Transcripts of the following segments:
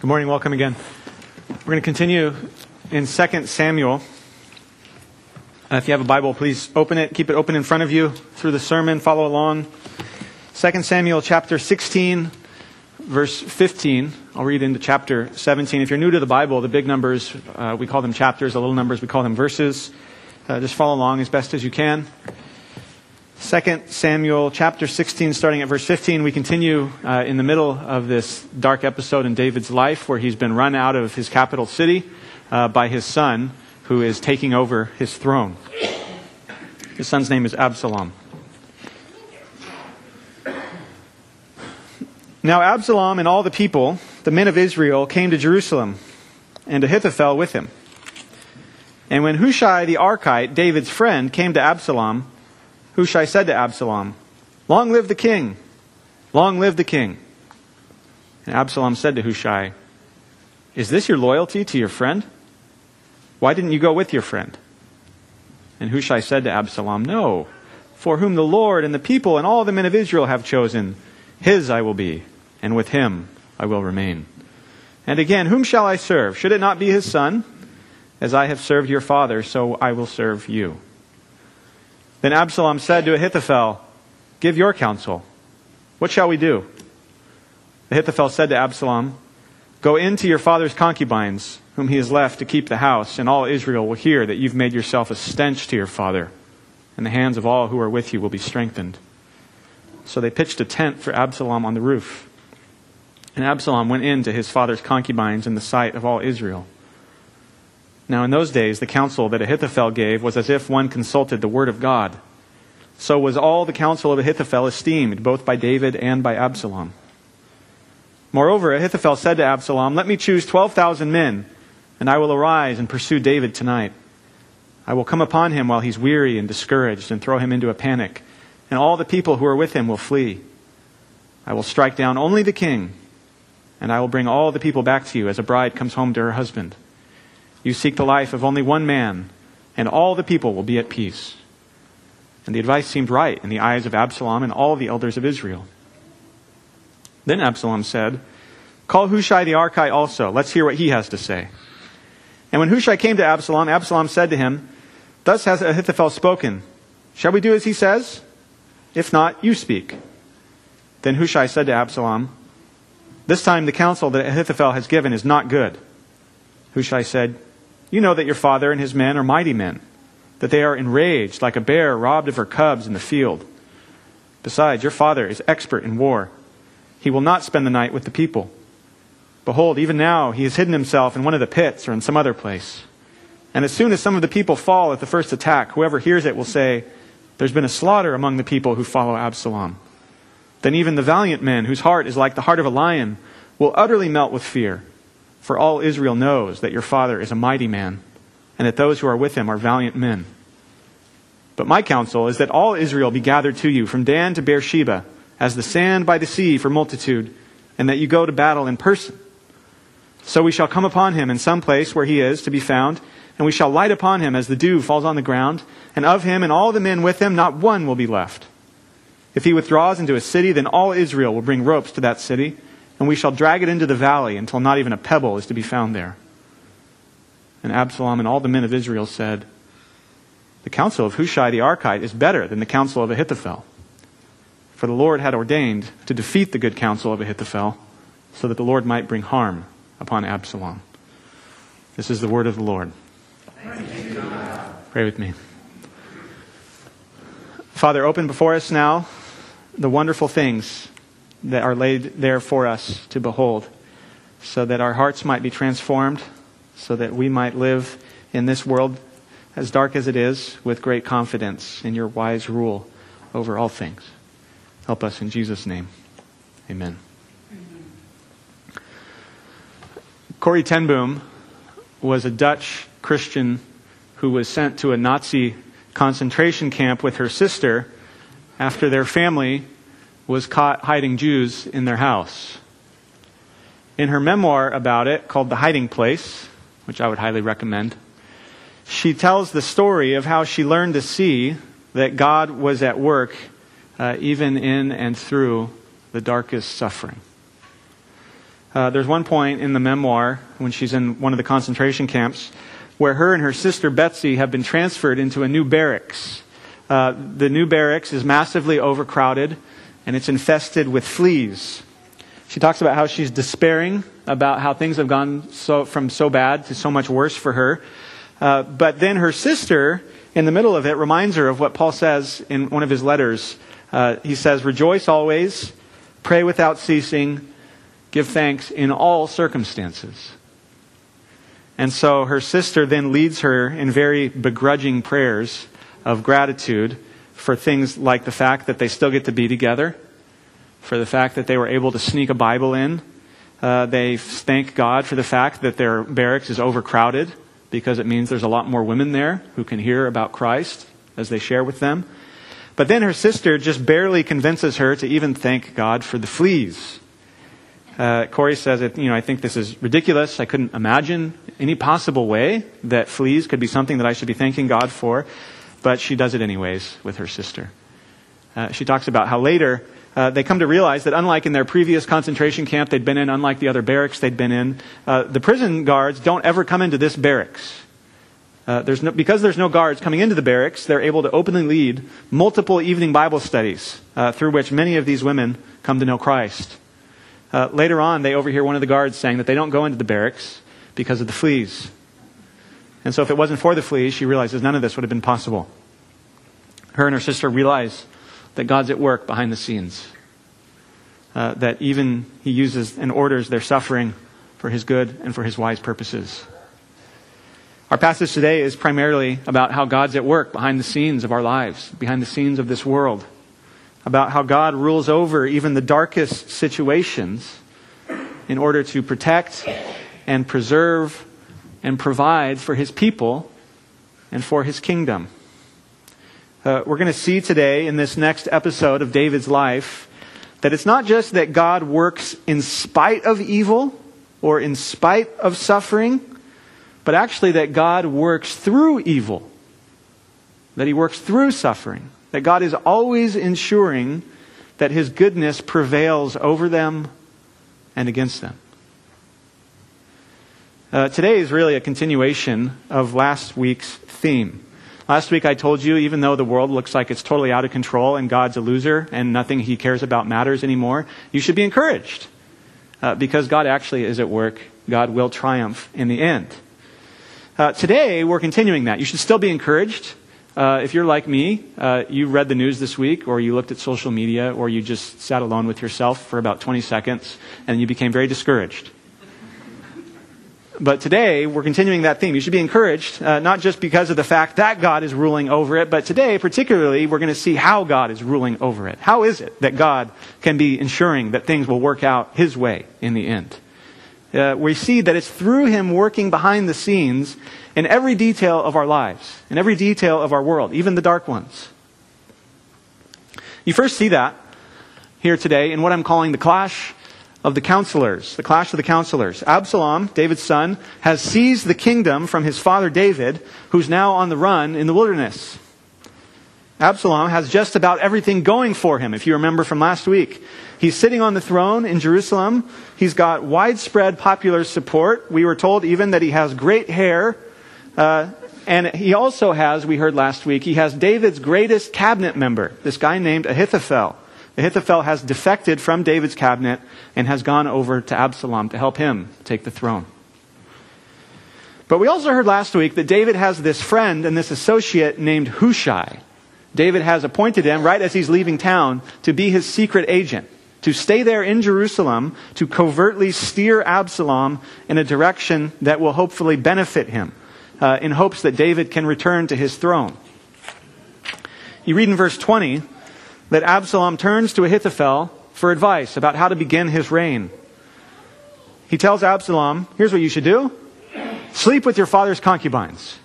Good morning. Welcome again. We're going to continue in 2 Samuel. Uh, if you have a Bible, please open it. Keep it open in front of you through the sermon. Follow along. 2 Samuel chapter 16, verse 15. I'll read into chapter 17. If you're new to the Bible, the big numbers, uh, we call them chapters. The little numbers, we call them verses. Uh, just follow along as best as you can. 2 Samuel chapter 16, starting at verse 15, we continue uh, in the middle of this dark episode in David's life where he's been run out of his capital city uh, by his son, who is taking over his throne. His son's name is Absalom. Now, Absalom and all the people, the men of Israel, came to Jerusalem, and Ahithophel with him. And when Hushai the Archite, David's friend, came to Absalom, Hushai said to Absalom, Long live the king! Long live the king! And Absalom said to Hushai, Is this your loyalty to your friend? Why didn't you go with your friend? And Hushai said to Absalom, No, for whom the Lord and the people and all the men of Israel have chosen, his I will be, and with him I will remain. And again, whom shall I serve? Should it not be his son? As I have served your father, so I will serve you. Then Absalom said to Ahithophel, Give your counsel. What shall we do? Ahithophel said to Absalom, Go in to your father's concubines, whom he has left to keep the house, and all Israel will hear that you've made yourself a stench to your father, and the hands of all who are with you will be strengthened. So they pitched a tent for Absalom on the roof. And Absalom went in to his father's concubines in the sight of all Israel. Now, in those days, the counsel that Ahithophel gave was as if one consulted the word of God. So was all the counsel of Ahithophel esteemed, both by David and by Absalom. Moreover, Ahithophel said to Absalom, Let me choose 12,000 men, and I will arise and pursue David tonight. I will come upon him while he's weary and discouraged, and throw him into a panic, and all the people who are with him will flee. I will strike down only the king, and I will bring all the people back to you as a bride comes home to her husband. You seek the life of only one man, and all the people will be at peace. And the advice seemed right in the eyes of Absalom and all the elders of Israel. Then Absalom said, Call Hushai the Archite also. Let's hear what he has to say. And when Hushai came to Absalom, Absalom said to him, Thus has Ahithophel spoken. Shall we do as he says? If not, you speak. Then Hushai said to Absalom, This time the counsel that Ahithophel has given is not good. Hushai said, you know that your father and his men are mighty men, that they are enraged like a bear robbed of her cubs in the field. Besides, your father is expert in war. He will not spend the night with the people. Behold, even now he has hidden himself in one of the pits or in some other place. And as soon as some of the people fall at the first attack, whoever hears it will say, There's been a slaughter among the people who follow Absalom. Then even the valiant men, whose heart is like the heart of a lion, will utterly melt with fear. For all Israel knows that your father is a mighty man, and that those who are with him are valiant men. But my counsel is that all Israel be gathered to you from Dan to Beersheba, as the sand by the sea for multitude, and that you go to battle in person. So we shall come upon him in some place where he is to be found, and we shall light upon him as the dew falls on the ground, and of him and all the men with him not one will be left. If he withdraws into a city, then all Israel will bring ropes to that city and we shall drag it into the valley until not even a pebble is to be found there. And Absalom and all the men of Israel said, The counsel of Hushai the Archite is better than the counsel of Ahithophel. For the Lord had ordained to defeat the good counsel of Ahithophel, so that the Lord might bring harm upon Absalom. This is the word of the Lord. Pray with me. Father, open before us now the wonderful things that are laid there for us to behold, so that our hearts might be transformed, so that we might live in this world, as dark as it is, with great confidence in your wise rule over all things. Help us in Jesus' name. Amen. Corrie ten Boom was a Dutch Christian who was sent to a Nazi concentration camp with her sister after their family was caught hiding Jews in their house. In her memoir about it, called The Hiding Place, which I would highly recommend, she tells the story of how she learned to see that God was at work uh, even in and through the darkest suffering. Uh, there's one point in the memoir when she's in one of the concentration camps where her and her sister Betsie have been transferred into a new barracks. Uh, the new barracks is massively overcrowded and it's infested with fleas. She talks about how she's despairing about how things have gone so, from so bad to so much worse for her. Uh, but then her sister, in the middle of it, reminds her of what Paul says in one of his letters. Uh, he says, Rejoice always, pray without ceasing, give thanks in all circumstances. And so her sister then leads her in very begrudging prayers of gratitude for things like the fact that they still get to be together, for the fact that they were able to sneak a Bible in. Uh, they thank God for the fact that their barracks is overcrowded because it means there's a lot more women there who can hear about Christ as they share with them. But then her sister just barely convinces her to even thank God for the fleas. Uh, Corrie says, you know, I think this is ridiculous. I couldn't imagine any possible way that fleas could be something that I should be thanking God for. But she does it anyways with her sister. Uh, she talks about how later uh, they come to realize that unlike in their previous concentration camp they'd been in, unlike the other barracks they'd been in, uh, the prison guards don't ever come into this barracks. Uh, there's no, because there's no guards coming into the barracks, they're able to openly lead multiple evening Bible studies uh, through which many of these women come to know Christ. Uh, later on, they overhear one of the guards saying that they don't go into the barracks because of the fleas. And so, if it wasn't for the fleas, she realizes none of this would have been possible. Her and her sister realize that God's at work behind the scenes. Uh, that even He uses and orders their suffering for His good and for His wise purposes. Our passage today is primarily about how God's at work behind the scenes of our lives, behind the scenes of this world, about how God rules over even the darkest situations in order to protect and preserve and provide for His people and for His kingdom. Uh, we're going to see today in this next episode of David's life that it's not just that God works in spite of evil or in spite of suffering, but actually that God works through evil, that He works through suffering, that God is always ensuring that His goodness prevails over them and against them. Uh, today is really a continuation of last week's theme. Last week I told you, even though the world looks like it's totally out of control and God's a loser and nothing he cares about matters anymore, you should be encouraged. Uh, because God actually is at work. God will triumph in the end. Uh, today, we're continuing that. You should still be encouraged. Uh, if you're like me, uh, you read the news this week, or you looked at social media, or you just sat alone with yourself for about 20 seconds, and you became very discouraged. But today, we're continuing that theme. You should be encouraged, uh, not just because of the fact that God is ruling over it, but today, particularly, we're going to see how God is ruling over it. How is it that God can be ensuring that things will work out His way in the end? Uh, we see that it's through Him working behind the scenes in every detail of our lives, in every detail of our world, even the dark ones. You first see that here today in what I'm calling the clash of the counselors, the clash of the counselors. Absalom, David's son, has seized the kingdom from his father David, who's now on the run in the wilderness. Absalom has just about everything going for him, if you remember from last week. He's sitting on the throne in Jerusalem. He's got widespread popular support. We were told even that he has great hair. Uh, and he also has, we heard last week, he has David's greatest cabinet member, this guy named Ahithophel. Ahithophel has defected from David's cabinet and has gone over to Absalom to help him take the throne. But we also heard last week that David has this friend and this associate named Hushai. David has appointed him, right as he's leaving town, to be his secret agent, to stay there in Jerusalem, to covertly steer Absalom in a direction that will hopefully benefit him, uh, in hopes that David can return to his throne. You read in verse 20 that Absalom turns to Ahithophel for advice about how to begin his reign. He tells Absalom, here's what you should do sleep with your father's concubines.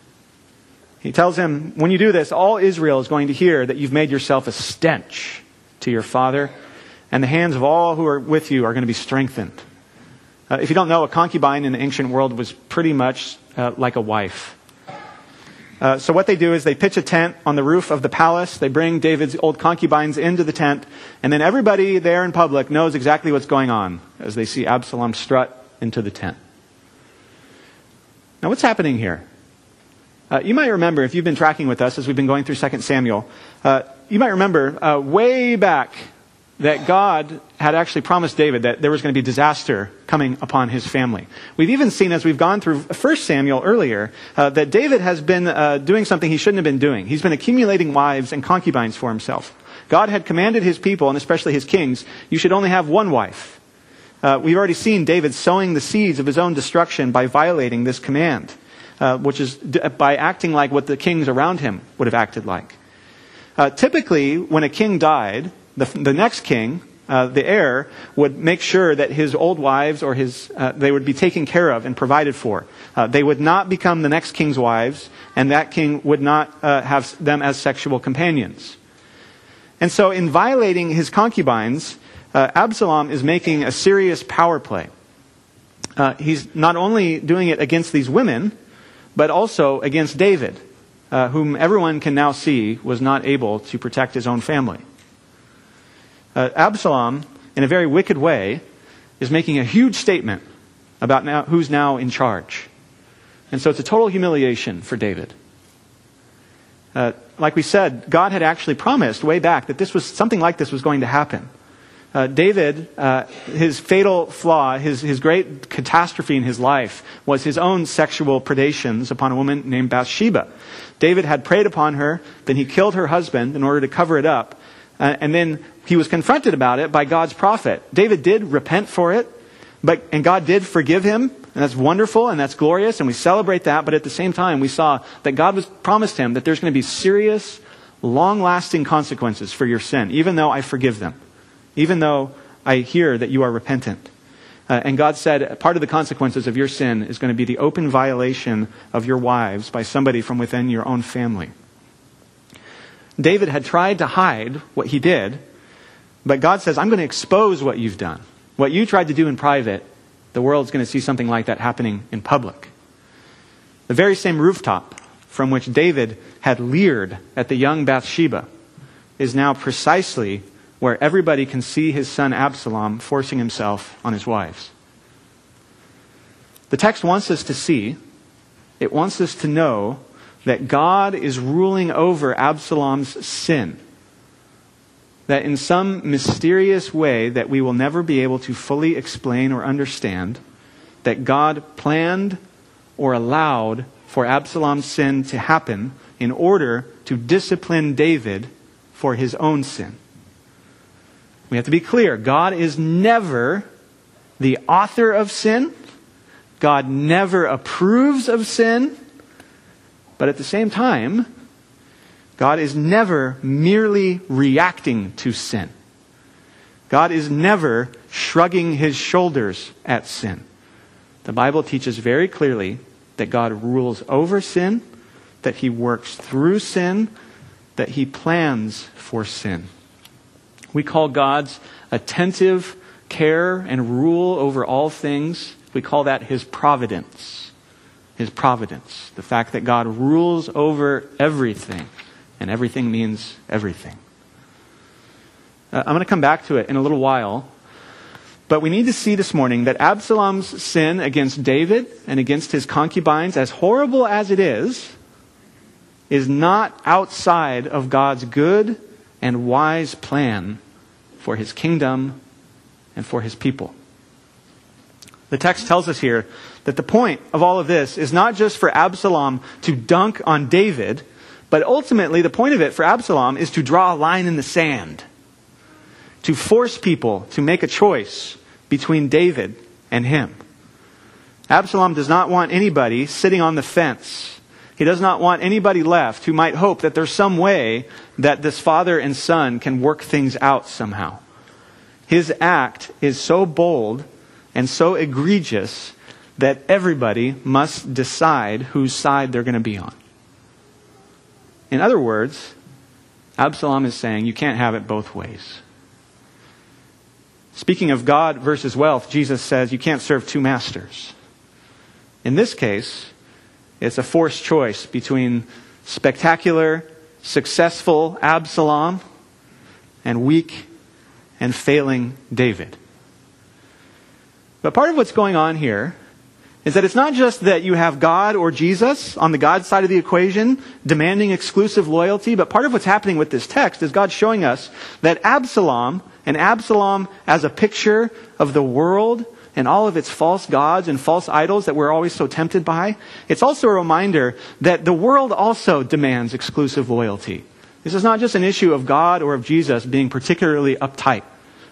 He tells him, when you do this, all Israel is going to hear that you've made yourself a stench to your father, and the hands of all who are with you are going to be strengthened. Uh, if you don't know, a concubine in the ancient world was pretty much uh, like a wife. Uh, so what they do is they pitch a tent on the roof of the palace. They bring David's old concubines into the tent, and then everybody there in public knows exactly what's going on as they see Absalom strut into the tent. Now, what's happening here? Uh, you might remember, if you've been tracking with us as we've been going through 2 Samuel, uh, you might remember uh, way back that God had actually promised David that there was going to be disaster coming upon his family. We've even seen as we've gone through 1 Samuel earlier uh, that David has been uh, doing something he shouldn't have been doing. He's been accumulating wives and concubines for himself. God had commanded his people, and especially his kings, you should only have one wife. Uh, we've already seen David sowing the seeds of his own destruction by violating this command, uh, which is d- by acting like what the kings around him would have acted like. Uh, typically, when a king died, the, the next king, uh, the heir, would make sure that his old wives or his, uh, they would be taken care of and provided for. Uh, they would not become the next king's wives, and that king would not uh, have them as sexual companions. And so, in violating his concubines, uh, Absalom is making a serious power play. Uh, he's not only doing it against these women, but also against David, whom everyone can now see was not able to protect his own family uh, Absalom, in a very wicked way, is making a huge statement about now, who's now in charge. And so it's a total humiliation for David. Uh, like we said, God had actually promised way back that this was something like this was going to happen. Uh, David, uh, his fatal flaw, his, his great catastrophe in his life was his own sexual predations upon a woman named Bathsheba. David had preyed upon her, then he killed her husband in order to cover it up, uh, and then he was confronted about it by God's prophet. David did repent for it, but, and God did forgive him, and that's wonderful and that's glorious, and we celebrate that. But at the same time, we saw that God was promised him that there's going to be serious, long lasting consequences for your sin, even though I forgive them, even though I hear that you are repentant. Uh, and God said part of the consequences of your sin is going to be the open violation of your wives by somebody from within your own family. David had tried to hide what he did, but God says, I'm going to expose what you've done. What you tried to do in private, the world's going to see something like that happening in public. The very same rooftop from which David had leered at the young Bathsheba is now precisely where everybody can see his son Absalom forcing himself on his wives. The text wants us to see, it wants us to know that God is ruling over Absalom's sin. That in some mysterious way that we will never be able to fully explain or understand, that God planned or allowed for Absalom's sin to happen in order to discipline David for his own sin. We have to be clear God is never the author of sin, God never approves of sin. But at the same time, God is never merely reacting to sin. God is never shrugging his shoulders at sin. The Bible teaches very clearly that God rules over sin, that he works through sin, that he plans for sin. We call God's attentive care and rule over all things, we call that his providence his providence, the fact that God rules over everything, and everything means everything. Uh, I'm going to come back to it in a little while, but we need to see this morning that Absalom's sin against David and against his concubines, as horrible as it is, is not outside of God's good and wise plan for his kingdom and for his people. The text tells us here that the point of all of this is not just for Absalom to dunk on David, but ultimately the point of it for Absalom is to draw a line in the sand, to force people to make a choice between David and him. Absalom does not want anybody sitting on the fence. He does not want anybody left who might hope that there's some way that this father and son can work things out somehow. His act is so bold and so egregious that everybody must decide whose side they're going to be on. In other words, Absalom is saying you can't have it both ways. Speaking of God versus wealth, Jesus says you can't serve two masters. In this case, it's a forced choice between spectacular, successful Absalom and weak and failing David. But part of what's going on here is that it's not just that you have God or Jesus on the God side of the equation demanding exclusive loyalty, but part of what's happening with this text is God showing us that Absalom, and Absalom as a picture of the world and all of its false gods and false idols that we're always so tempted by, it's also a reminder that the world also demands exclusive loyalty. This is not just an issue of God or of Jesus being particularly uptight,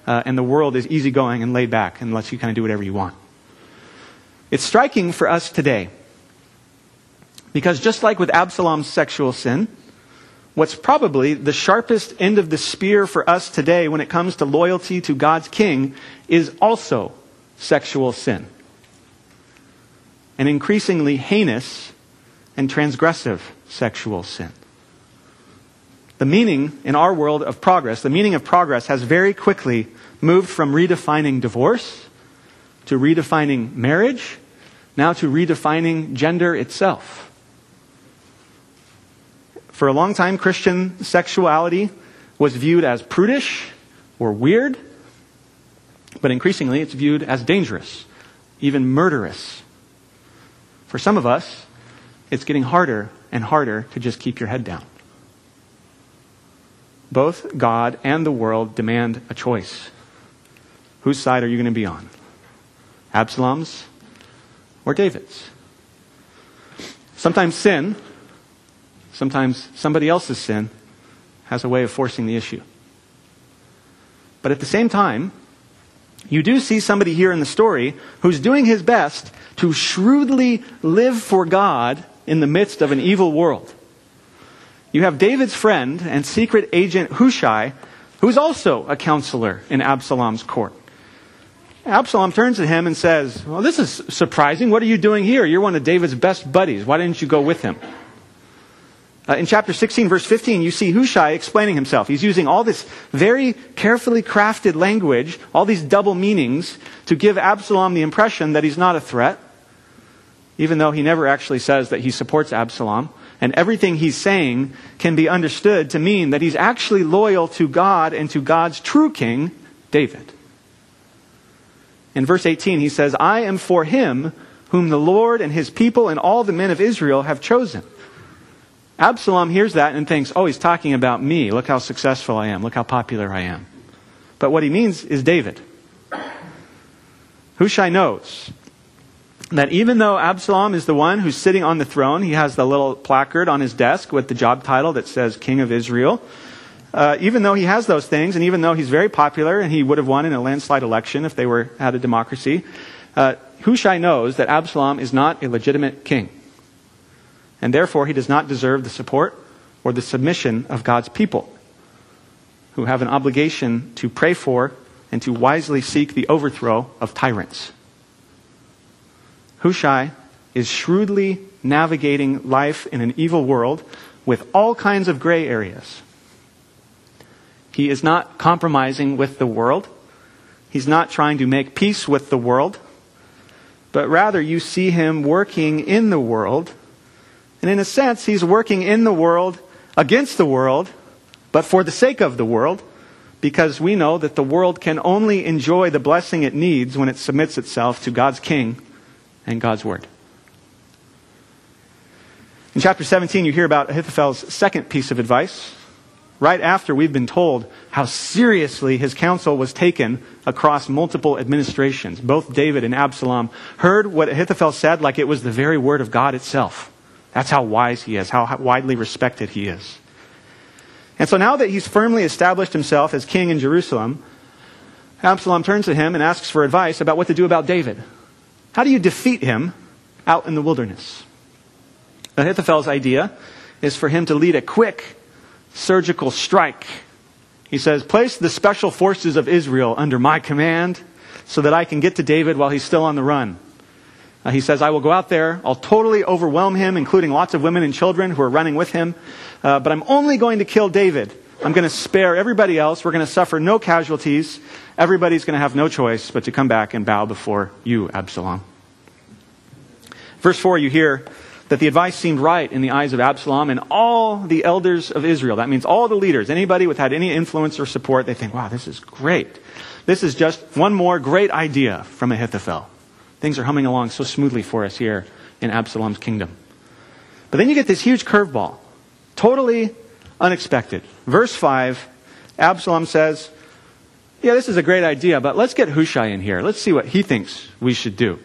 uh, and the world is easygoing and laid back and lets you kind of do whatever you want. It's striking for us today. Because just like with Absalom's sexual sin, what's probably the sharpest end of the spear for us today when it comes to loyalty to God's king is also sexual sin. An increasingly heinous and transgressive sexual sin. The meaning in our world of progress, the meaning of progress has very quickly moved from redefining divorce to redefining marriage now to redefining gender itself. For a long time, Christian sexuality was viewed as prudish or weird, but increasingly it's viewed as dangerous, even murderous. For some of us, it's getting harder and harder to just keep your head down. Both God and the world demand a choice. Whose side are you going to be on? Absalom's or David's. Sometimes sin, sometimes somebody else's sin, has a way of forcing the issue. But at the same time, you do see somebody here in the story who's doing his best to shrewdly live for God in the midst of an evil world. You have David's friend and secret agent Hushai, who's also a counselor in Absalom's court. Absalom turns to him and says, Well, this is surprising. What are you doing here? You're one of David's best buddies. Why didn't you go with him? Uh, in chapter 16, verse 15, you see Hushai explaining himself. He's using all this very carefully crafted language, all these double meanings, to give Absalom the impression that he's not a threat, even though he never actually says that he supports Absalom. And everything he's saying can be understood to mean that he's actually loyal to God and to God's true king, David. In verse 18, he says, I am for him whom the Lord and his people and all the men of Israel have chosen. Absalom hears that and thinks, oh, he's talking about me. Look how successful I am. Look how popular I am. But what he means is David. Hushai knows that even though Absalom is the one who's sitting on the throne, he has the little placard on his desk with the job title that says King of Israel uh, even though he has those things, and even though he's very popular and he would have won in a landslide election if they were had a democracy, uh, Hushai knows that Absalom is not a legitimate king. And therefore, he does not deserve the support or the submission of God's people, who have an obligation to pray for and to wisely seek the overthrow of tyrants. Hushai is shrewdly navigating life in an evil world with all kinds of gray areas. He is not compromising with the world. He's not trying to make peace with the world. But rather, you see him working in the world. And in a sense, he's working in the world against the world, but for the sake of the world, because we know that the world can only enjoy the blessing it needs when it submits itself to God's King and God's Word. In chapter 17, you hear about Ahithophel's second piece of advice right after we've been told how seriously his counsel was taken across multiple administrations. Both David and Absalom heard what Ahithophel said like it was the very word of God itself. That's how wise he is, how widely respected he is. And so now that he's firmly established himself as king in Jerusalem, Absalom turns to him and asks for advice about what to do about David. How do you defeat him out in the wilderness? Ahithophel's idea is for him to lead a quick surgical strike. He says, Place the special forces of Israel under my command so that I can get to David while he's still on the run. Uh, he says, I will go out there. I'll totally overwhelm him, including lots of women and children who are running with him. Uh, but I'm only going to kill David. I'm going to spare everybody else. We're going to suffer no casualties. Everybody's going to have no choice but to come back and bow before you, Absalom. Verse 4, you hear that the advice seemed right in the eyes of Absalom and all the elders of Israel. That means all the leaders, anybody with had any influence or support, they think, wow, this is great. This is just one more great idea from Ahithophel. Things are humming along so smoothly for us here in Absalom's kingdom. But then you get this huge curveball. Totally unexpected. Verse 5, Absalom says, Yeah, this is a great idea, but let's get Hushai in here. Let's see what he thinks we should do.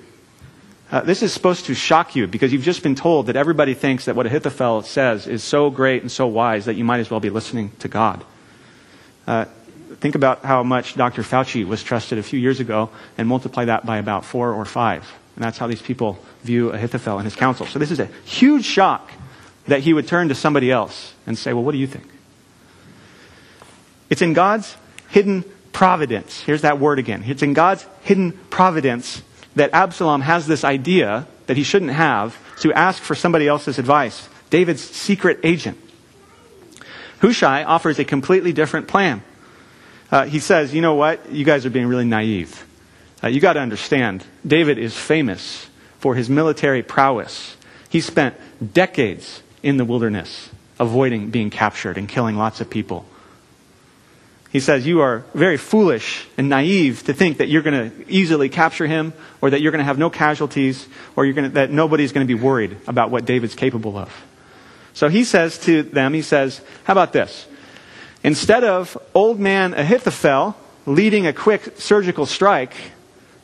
Uh, this is supposed to shock you because you've just been told that everybody thinks that what Ahithophel says is so great and so wise that you might as well be listening to God. Uh, think about how much Dr. Fauci was trusted a few years ago and multiply that by about four or five. And that's how these people view Ahithophel and his counsel. So this is a huge shock that he would turn to somebody else and say, Well, what do you think? It's in God's hidden providence. Here's that word again. It's in God's hidden providence that Absalom has this idea that he shouldn't have to ask for somebody else's advice. David's secret agent. Hushai offers a completely different plan. Uh, he says, You know what? You guys are being really naive. Uh, you got to understand, David is famous for his military prowess. He spent decades in the wilderness avoiding being captured and killing lots of people. He says, You are very foolish and naive to think that you're going to easily capture him or that you're going to have no casualties or you're gonna, that nobody's going to be worried about what David's capable of. So he says to them, He says, How about this? Instead of old man Ahithophel leading a quick surgical strike,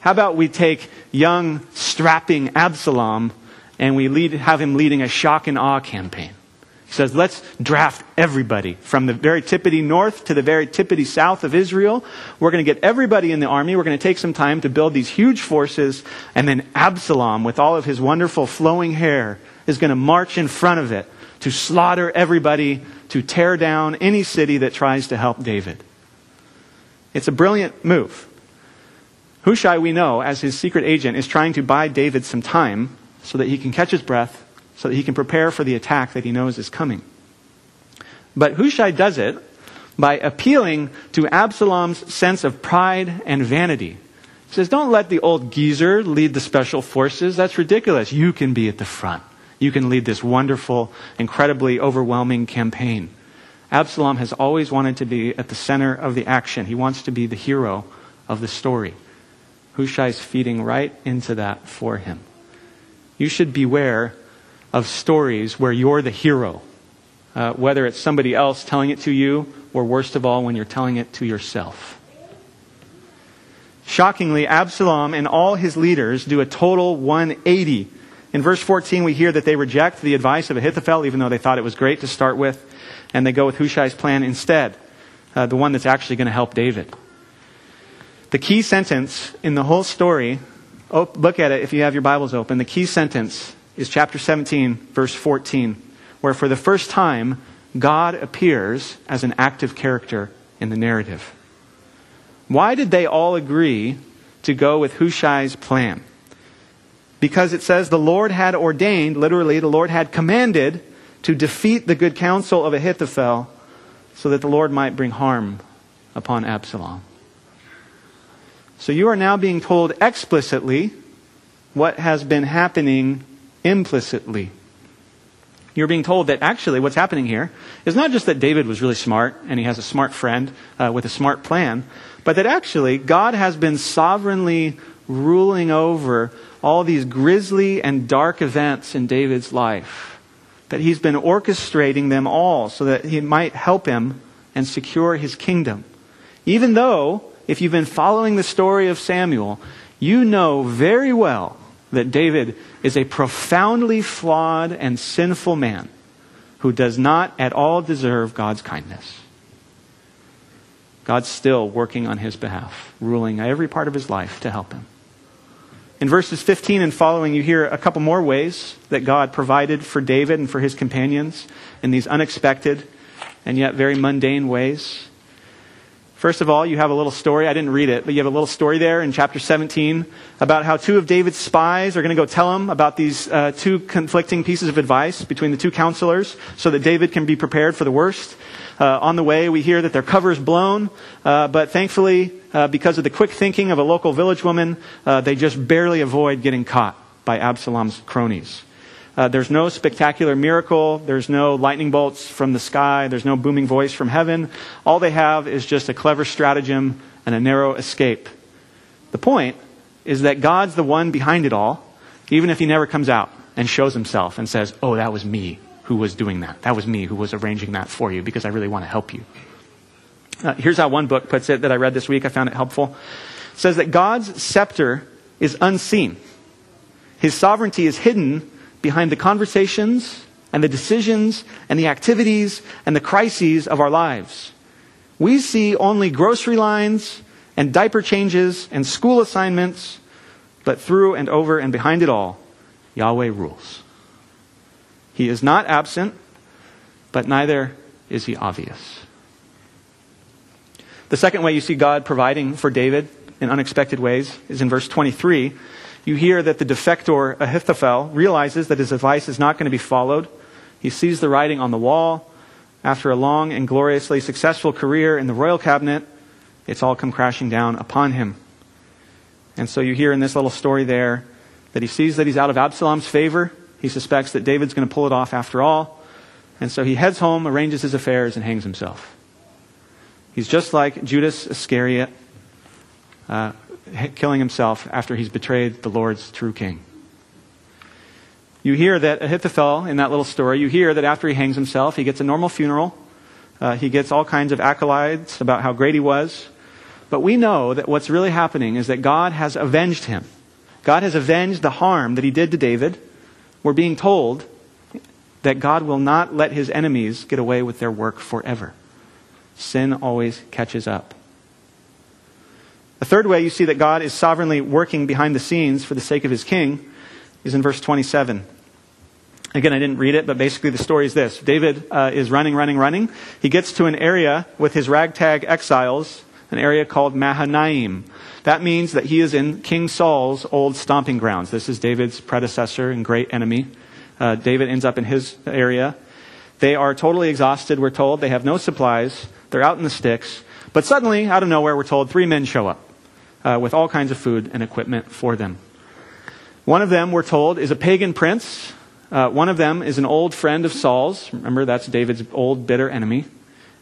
how about we take young, strapping Absalom and we lead, have him leading a shock and awe campaign? He says, let's draft everybody from the very tippity north to the very tippity south of Israel. We're going to get everybody in the army. We're going to take some time to build these huge forces. And then Absalom, with all of his wonderful flowing hair, is going to march in front of it to slaughter everybody, to tear down any city that tries to help David. It's a brilliant move. Hushai, we know, as his secret agent, is trying to buy David some time so that he can catch his breath so that he can prepare for the attack that he knows is coming. But Hushai does it by appealing to Absalom's sense of pride and vanity. He says, Don't let the old geezer lead the special forces. That's ridiculous. You can be at the front. You can lead this wonderful, incredibly overwhelming campaign. Absalom has always wanted to be at the center of the action. He wants to be the hero of the story. Hushai is feeding right into that for him. You should beware of stories where you're the hero, uh, whether it's somebody else telling it to you, or worst of all, when you're telling it to yourself. Shockingly, Absalom and all his leaders do a total 180. In verse 14, we hear that they reject the advice of Ahithophel, even though they thought it was great to start with, and they go with Hushai's plan instead, uh, the one that's actually going to help David. The key sentence in the whole story, oh, look at it if you have your Bibles open. The key sentence is chapter 17, verse 14, where for the first time, God appears as an active character in the narrative. Why did they all agree to go with Hushai's plan? Because it says the Lord had ordained, literally, the Lord had commanded to defeat the good counsel of Ahithophel so that the Lord might bring harm upon Absalom. So you are now being told explicitly what has been happening implicitly. You're being told that actually what's happening here is not just that David was really smart and he has a smart friend uh, with a smart plan, but that actually God has been sovereignly ruling over all these grisly and dark events in David's life. That he's been orchestrating them all so that he might help him and secure his kingdom. Even though, if you've been following the story of Samuel, you know very well that David is a profoundly flawed and sinful man who does not at all deserve God's kindness. God's still working on his behalf, ruling every part of his life to help him. In verses 15 and following, you hear a couple more ways that God provided for David and for his companions in these unexpected and yet very mundane ways. First of all, you have a little story. I didn't read it, but you have a little story there in chapter 17 about how two of David's spies are going to go tell him about these uh, two conflicting pieces of advice between the two counselors so that David can be prepared for the worst. Uh, on the way, we hear that their cover is blown, uh, but thankfully, uh, because of the quick thinking of a local village woman, uh, they just barely avoid getting caught by Absalom's cronies. Uh, there's no spectacular miracle. There's no lightning bolts from the sky. There's no booming voice from heaven. All they have is just a clever stratagem and a narrow escape. The point is that God's the one behind it all, even if he never comes out and shows himself and says, Oh, that was me who was doing that. That was me who was arranging that for you because I really want to help you. Uh, here's how one book puts it that I read this week. I found it helpful. It says that God's scepter is unseen. His sovereignty is hidden behind the conversations and the decisions and the activities and the crises of our lives. We see only grocery lines and diaper changes and school assignments, but through and over and behind it all, Yahweh rules. He is not absent, but neither is he obvious. The second way you see God providing for David in unexpected ways is in verse 23. You hear that the defector Ahithophel realizes that his advice is not going to be followed. He sees the writing on the wall. After a long and gloriously successful career in the royal cabinet, it's all come crashing down upon him. And so you hear in this little story there that he sees that he's out of Absalom's favor. He suspects that David's going to pull it off after all. And so he heads home, arranges his affairs, and hangs himself. He's just like Judas Iscariot, uh, killing himself after he's betrayed the Lord's true king. You hear that Ahithophel, in that little story, you hear that after he hangs himself, he gets a normal funeral. Uh, he gets all kinds of accolades about how great he was. But we know that what's really happening is that God has avenged him. God has avenged the harm that he did to David. We're being told that God will not let his enemies get away with their work forever. Sin always catches up. A third way you see that God is sovereignly working behind the scenes for the sake of his king is in verse 27. Again, I didn't read it, but basically the story is this. David uh, is running, running, running. He gets to an area with his ragtag exiles, an area called Mahanaim. That means that he is in King Saul's old stomping grounds. This is David's predecessor and great enemy. Uh, David ends up in his area. They are totally exhausted, we're told. They have no supplies. They're out in the sticks. But suddenly, out of nowhere, we're told three men show up uh, with all kinds of food and equipment for them. One of them, we're told, is a pagan prince. Uh, one of them is an old friend of Saul's. Remember, that's David's old, bitter enemy.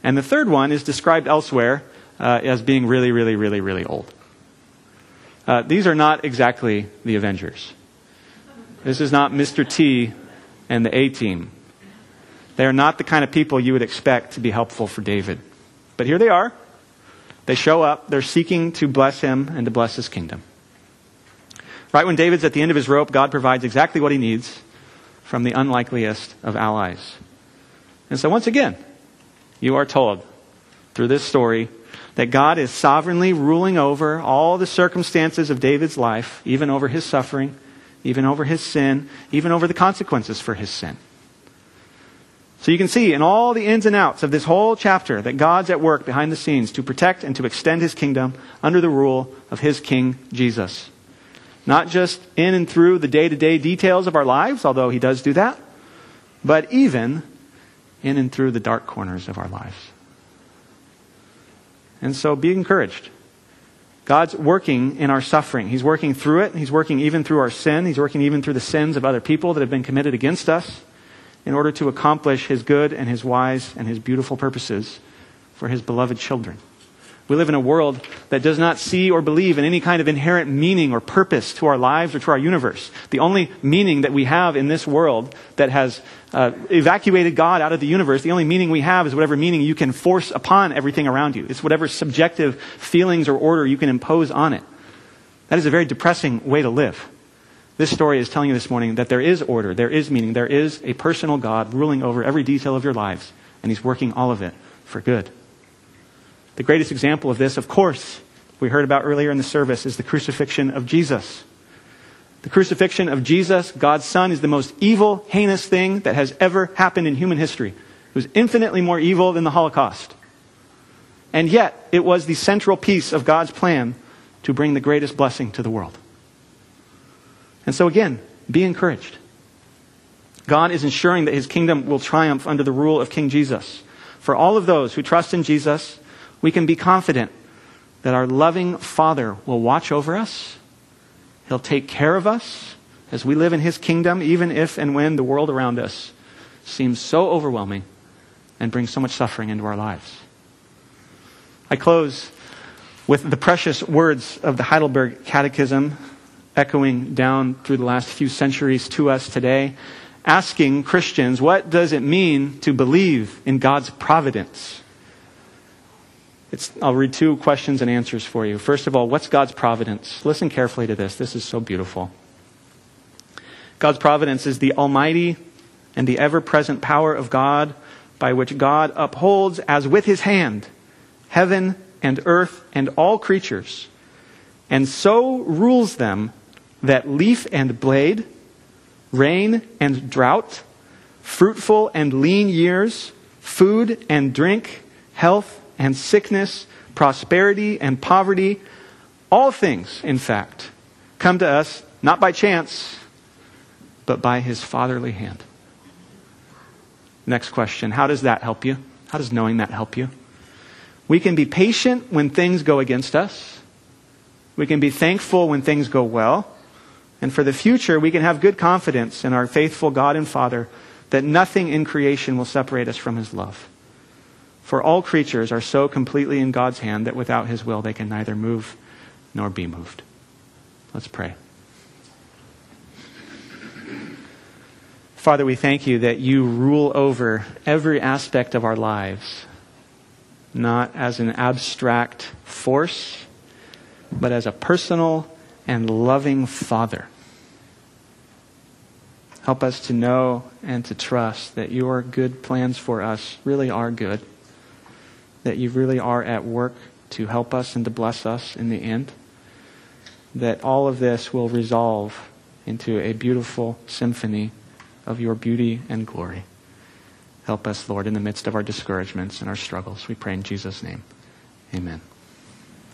And the third one is described elsewhere uh, as being really, really, really, really old. Uh, these are not exactly the Avengers. This is not Mr. T and the A team. They are not the kind of people you would expect to be helpful for David. But here they are. They show up. They're seeking to bless him and to bless his kingdom. Right when David's at the end of his rope, God provides exactly what he needs from the unlikeliest of allies. And so, once again, you are told through this story that God is sovereignly ruling over all the circumstances of David's life, even over his suffering, even over his sin, even over the consequences for his sin. So you can see in all the ins and outs of this whole chapter that God's at work behind the scenes to protect and to extend his kingdom under the rule of his king Jesus. Not just in and through the day to day details of our lives, although he does do that, but even in and through the dark corners of our lives. And so be encouraged. God's working in our suffering. He's working through it. He's working even through our sin. He's working even through the sins of other people that have been committed against us in order to accomplish his good and his wise and his beautiful purposes for his beloved children. We live in a world that does not see or believe in any kind of inherent meaning or purpose to our lives or to our universe. The only meaning that we have in this world that has uh, evacuated God out of the universe, the only meaning we have is whatever meaning you can force upon everything around you. It's whatever subjective feelings or order you can impose on it. That is a very depressing way to live. This story is telling you this morning that there is order, there is meaning, there is a personal God ruling over every detail of your lives, and He's working all of it for good. The greatest example of this, of course, we heard about earlier in the service, is the crucifixion of Jesus. The crucifixion of Jesus, God's Son, is the most evil, heinous thing that has ever happened in human history. It was infinitely more evil than the Holocaust. And yet, it was the central piece of God's plan to bring the greatest blessing to the world. And so again, be encouraged. God is ensuring that his kingdom will triumph under the rule of King Jesus. For all of those who trust in Jesus, we can be confident that our loving Father will watch over us, he'll take care of us, as we live in His kingdom, even if and when the world around us seems so overwhelming and brings so much suffering into our lives. I close with the precious words of the Heidelberg Catechism echoing down through the last few centuries to us today, asking Christians, what does it mean to believe in God's providence? It's, I'll read two questions and answers for you. First of all, what's God's providence? Listen carefully to this. This is so beautiful. God's providence is the almighty and the ever present power of God by which God upholds, as with his hand, heaven and earth and all creatures, and so rules them that leaf and blade, rain and drought, fruitful and lean years, food and drink, health and sickness, prosperity and poverty, all things, in fact, come to us not by chance, but by his fatherly hand. Next question How does that help you? How does knowing that help you? We can be patient when things go against us. We can be thankful when things go well. And for the future, we can have good confidence in our faithful God and Father that nothing in creation will separate us from His love. For all creatures are so completely in God's hand that without His will they can neither move nor be moved. Let's pray. Father, we thank you that you rule over every aspect of our lives, not as an abstract force, but as a personal and loving Father. Help us to know and to trust that your good plans for us really are good, that you really are at work to help us and to bless us in the end, that all of this will resolve into a beautiful symphony of your beauty and glory. Help us, Lord, in the midst of our discouragements and our struggles. We pray in Jesus' name. Amen.